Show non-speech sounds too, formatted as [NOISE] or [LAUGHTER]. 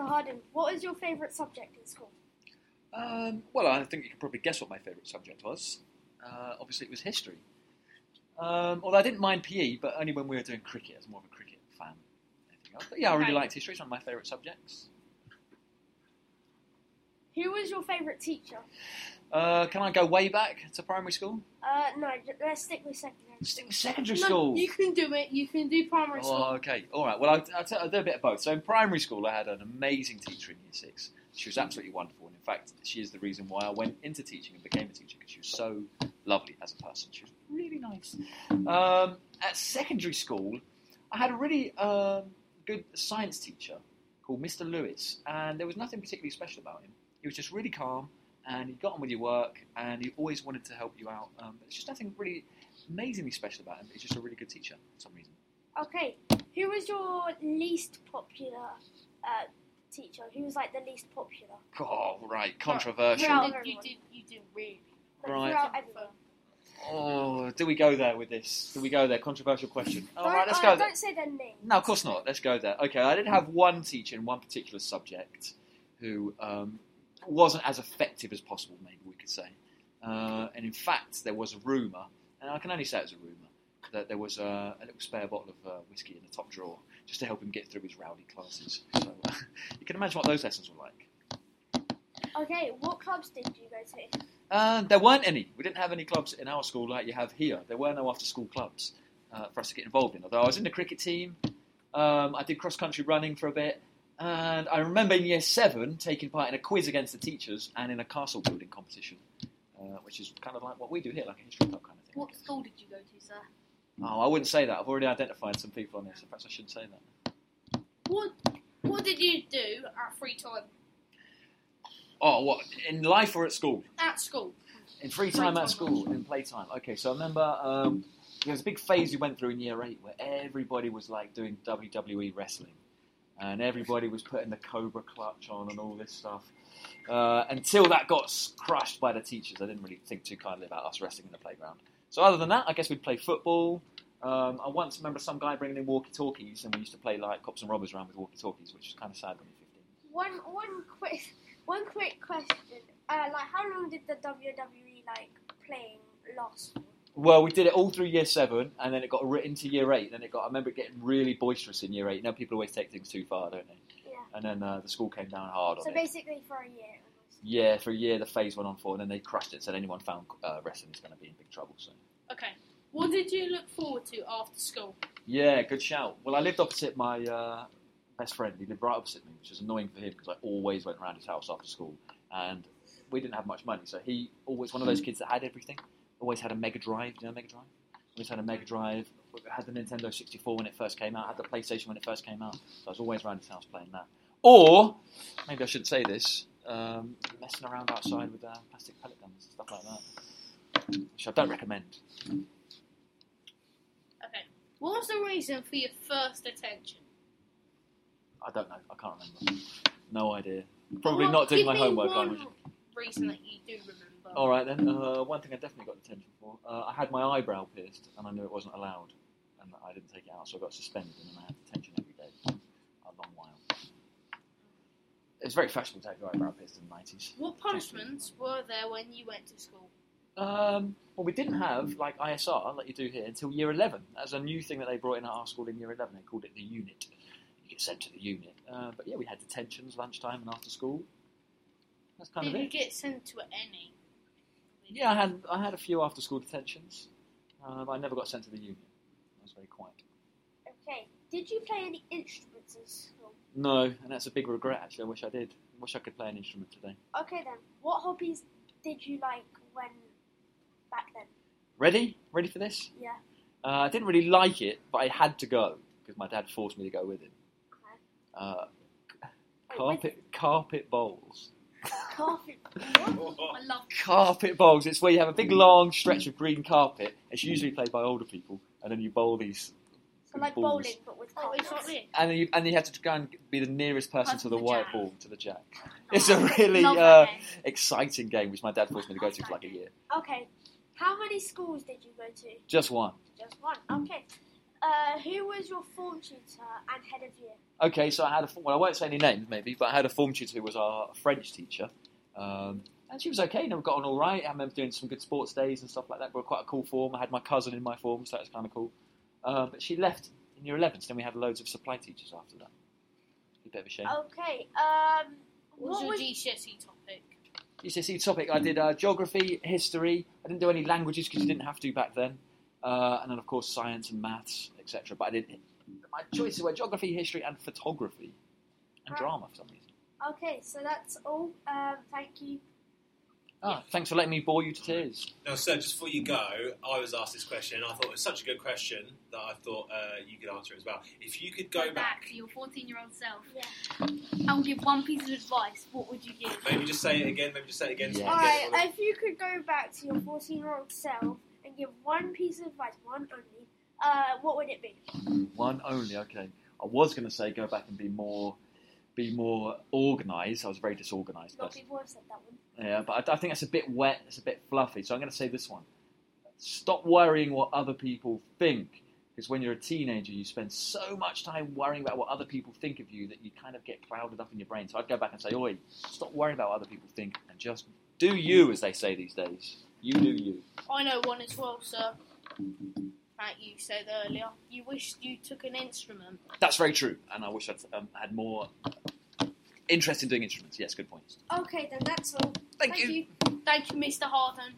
Mr. Harden, what is your favourite subject in school? Um, well, I think you can probably guess what my favourite subject was. Uh, obviously, it was history. Um, although I didn't mind PE, but only when we were doing cricket. I was more of a cricket fan. than anything else. But yeah, I really Okay. liked history. It's one of my favourite subjects. Who was your favourite teacher? Uh, can I go way back to primary school? Uh, no, let's stick with secondary. Stick with secondary No, school. you can do it. You can do primary school. Oh, okay. All right. Well, I'll, I'll, tell, I'll do a bit of both. So in primary school, I had an amazing teacher in year six. She was absolutely wonderful, and in fact, she is the reason why I went into teaching and became a teacher because she was so lovely as a person. She was really nice. Um, at secondary school, I had a really um, good science teacher called Mr. Lewis, and there was nothing particularly special about him. He was just really calm, and he got on with your work, and he always wanted to help you out. Um, there's just nothing really amazingly special about him. He's just a really good teacher for some reason. Okay, who was your least popular uh, teacher? Who was like the least popular? Oh, right, controversial. Yeah. You did, you did. You did really. Like, Right. throughout everyone. Oh, do we go there with this? Do we go there? Controversial question. All Don't, right, let's uh, go there. Don't say their name. No, of course not. Let's go there. Okay, I did have one teacher in one particular subject who um, wasn't as effective as possible, maybe we could say. Uh, and in fact, there was a rumour, and I can only say it was a rumour, that there was a, a little spare bottle of uh, whiskey in the top drawer just to help him get through his rowdy classes. So [LAUGHS] you can imagine what those lessons were like. Okay, what clubs did you go to? Uh, there weren't any. We didn't have any clubs in our school like you have here. There were no after-school clubs uh, for us to get involved in. Although I was in the cricket team, um, I did cross-country running for a bit, and I remember in year seven taking part in a quiz against the teachers and in a castle building competition, uh, which is kind of like what we do here, like a history club kind of thing. What school did you go to, sir? Oh, I wouldn't say that. I've already identified some people on this. so Perhaps I shouldn't say that. What What did you do at free time? Oh, what in life or at school? At school. In free time at school, in playtime. Okay, so I remember um, there was a big phase we went through in year eight where everybody was like doing WWE wrestling, and everybody was putting the Cobra Clutch on and all this stuff. Uh, until that got crushed by the teachers, they didn't really think too kindly about us wrestling in the playground. So other than that, I guess we'd play football. Um, I once remember some guy bringing in walkie-talkies, and we used to play like cops and robbers around with walkie-talkies, which was kind of sad when you're 15. One, one quick, one quick question. Uh, like, how long did the WWE like playing last? For? Well, we did it all through year seven, and then it got written to year eight. Then it got. I remember it getting really boisterous in year eight. Now people always take things too far, don't they? Yeah. And then uh, the school came down hard on So it. basically, for a year. almost. Yeah, for a year the phase went on for, and then they crushed it. Said anyone found uh, wrestling is going to be in big trouble. So Okay. What did you look forward to after school? yeah, good shout. Well, I lived opposite my uh, best friend. He lived right opposite me, which was annoying for him because I always went around his house after school, and we didn't have much money. So he always one of those kids that had everything. Always had a Mega Drive. Do you know Mega Drive? Always had a Mega Drive. Had the Nintendo 64 when it first came out. Had the PlayStation when it first came out. So I was always around his house playing that. Or maybe I shouldn't say this. Um, messing around outside with uh, plastic pellet guns and stuff like that, which I don't recommend. Okay. What was the reason for your first attention? I don't know. I can't remember. No idea. Probably Well, not doing my me homework. I One imagine. reason that you do remember. All right then. Uh, one thing I definitely got detention for. Uh, I had my eyebrow pierced, and I knew it wasn't allowed, and I didn't take it out, so I got suspended, and then I had detention every day for a long while. It's very fashionable to have your eyebrow pierced in the nineties. What punishments were there when you went to school? Um, well, we didn't have like ISR like you do here until year eleven. That's a new thing that they brought in at our school in year eleven. They called it the unit. You get sent to the unit. Uh, but yeah, we had detentions, lunchtime, and after school. That's kind Did of you get sent to any? Yeah, I had I had a few after school detentions, uh, but I never got sent to the union. I was very quiet. Okay. Did you play any instruments in school? No, and that's a big regret. Actually, I wish I did. I wish I could play an instrument today. Okay then. What hobbies did you like when back then? Ready? Ready for this? Yeah. Uh, I didn't really like it, but I had to go because my dad forced me to go with him. Uh, Wait, carpet carpet bowls. Carpet. I love. Carpet bowls. It's where you have a big long stretch of green carpet. It's usually played by older people, and then you bowl these. So like balls. bowling, but with Oh, it's not me. And then you, and you have to go and be the nearest person Punch to the the white jack. ball to the jack. [LAUGHS] It's a really Love uh, game. exciting game, which my dad forced me to go to for like a year. Okay. How many schools did you go to? Just one. Just one. Okay. Uh, who was was your form tutor and head of year? Okay, so I had a well, I won't say any names maybe, but I had a form tutor who was our French teacher, um, and she was okay. Never got on all right. I remember doing some good sports days and stuff like that. We were quite a cool form. I had my cousin in my form, so that was kind of cool. Um, but she left in year 11, so then we had loads of supply teachers after that. A bit of a shame. Okay. Um, What was what your was GCSE topic? GCSE topic, I did uh, geography, history. I didn't do any languages because you didn't have to back then, uh, and then of course science and maths, etc. But I didn't. My choices were geography, history, and photography, and Right. drama for some reason. Okay? So that's all. Um, thank you. Ah, thanks for letting me bore you to tears. Now, sir, just before you go, I was asked this question, and I thought it was such a good question that I thought uh, you could answer it as well. If you could go back, to your 14 year old self Yeah. and give one piece of advice, what would you give? maybe just say it again, maybe just say it again. so Yeah. we All get right. it all. If you could go back to your 14-year-old self and give one piece of advice, one only, uh, what would it be? One only, okay. I was going to say go back and be more, be more organised. I was very disorganised, A lot of people have said that one. yeah, but I, I think that's a bit wet. It's a bit fluffy. So I'm going to say this one: stop worrying what other people think. Because when you're a teenager, you spend so much time worrying about what other people think of you that you kind of get clouded up in your brain. So I'd go back and say, "Oi, stop worrying about what other people think and just do you," as they say these days. You do you. I know one as well, sir. Like you said earlier, you wished you took an instrument. That's very true, and I wish I'd um, had more interest in doing instruments. Yes, good point. Okay, then that's all. Thank, you. Thank you, Mr. Harden.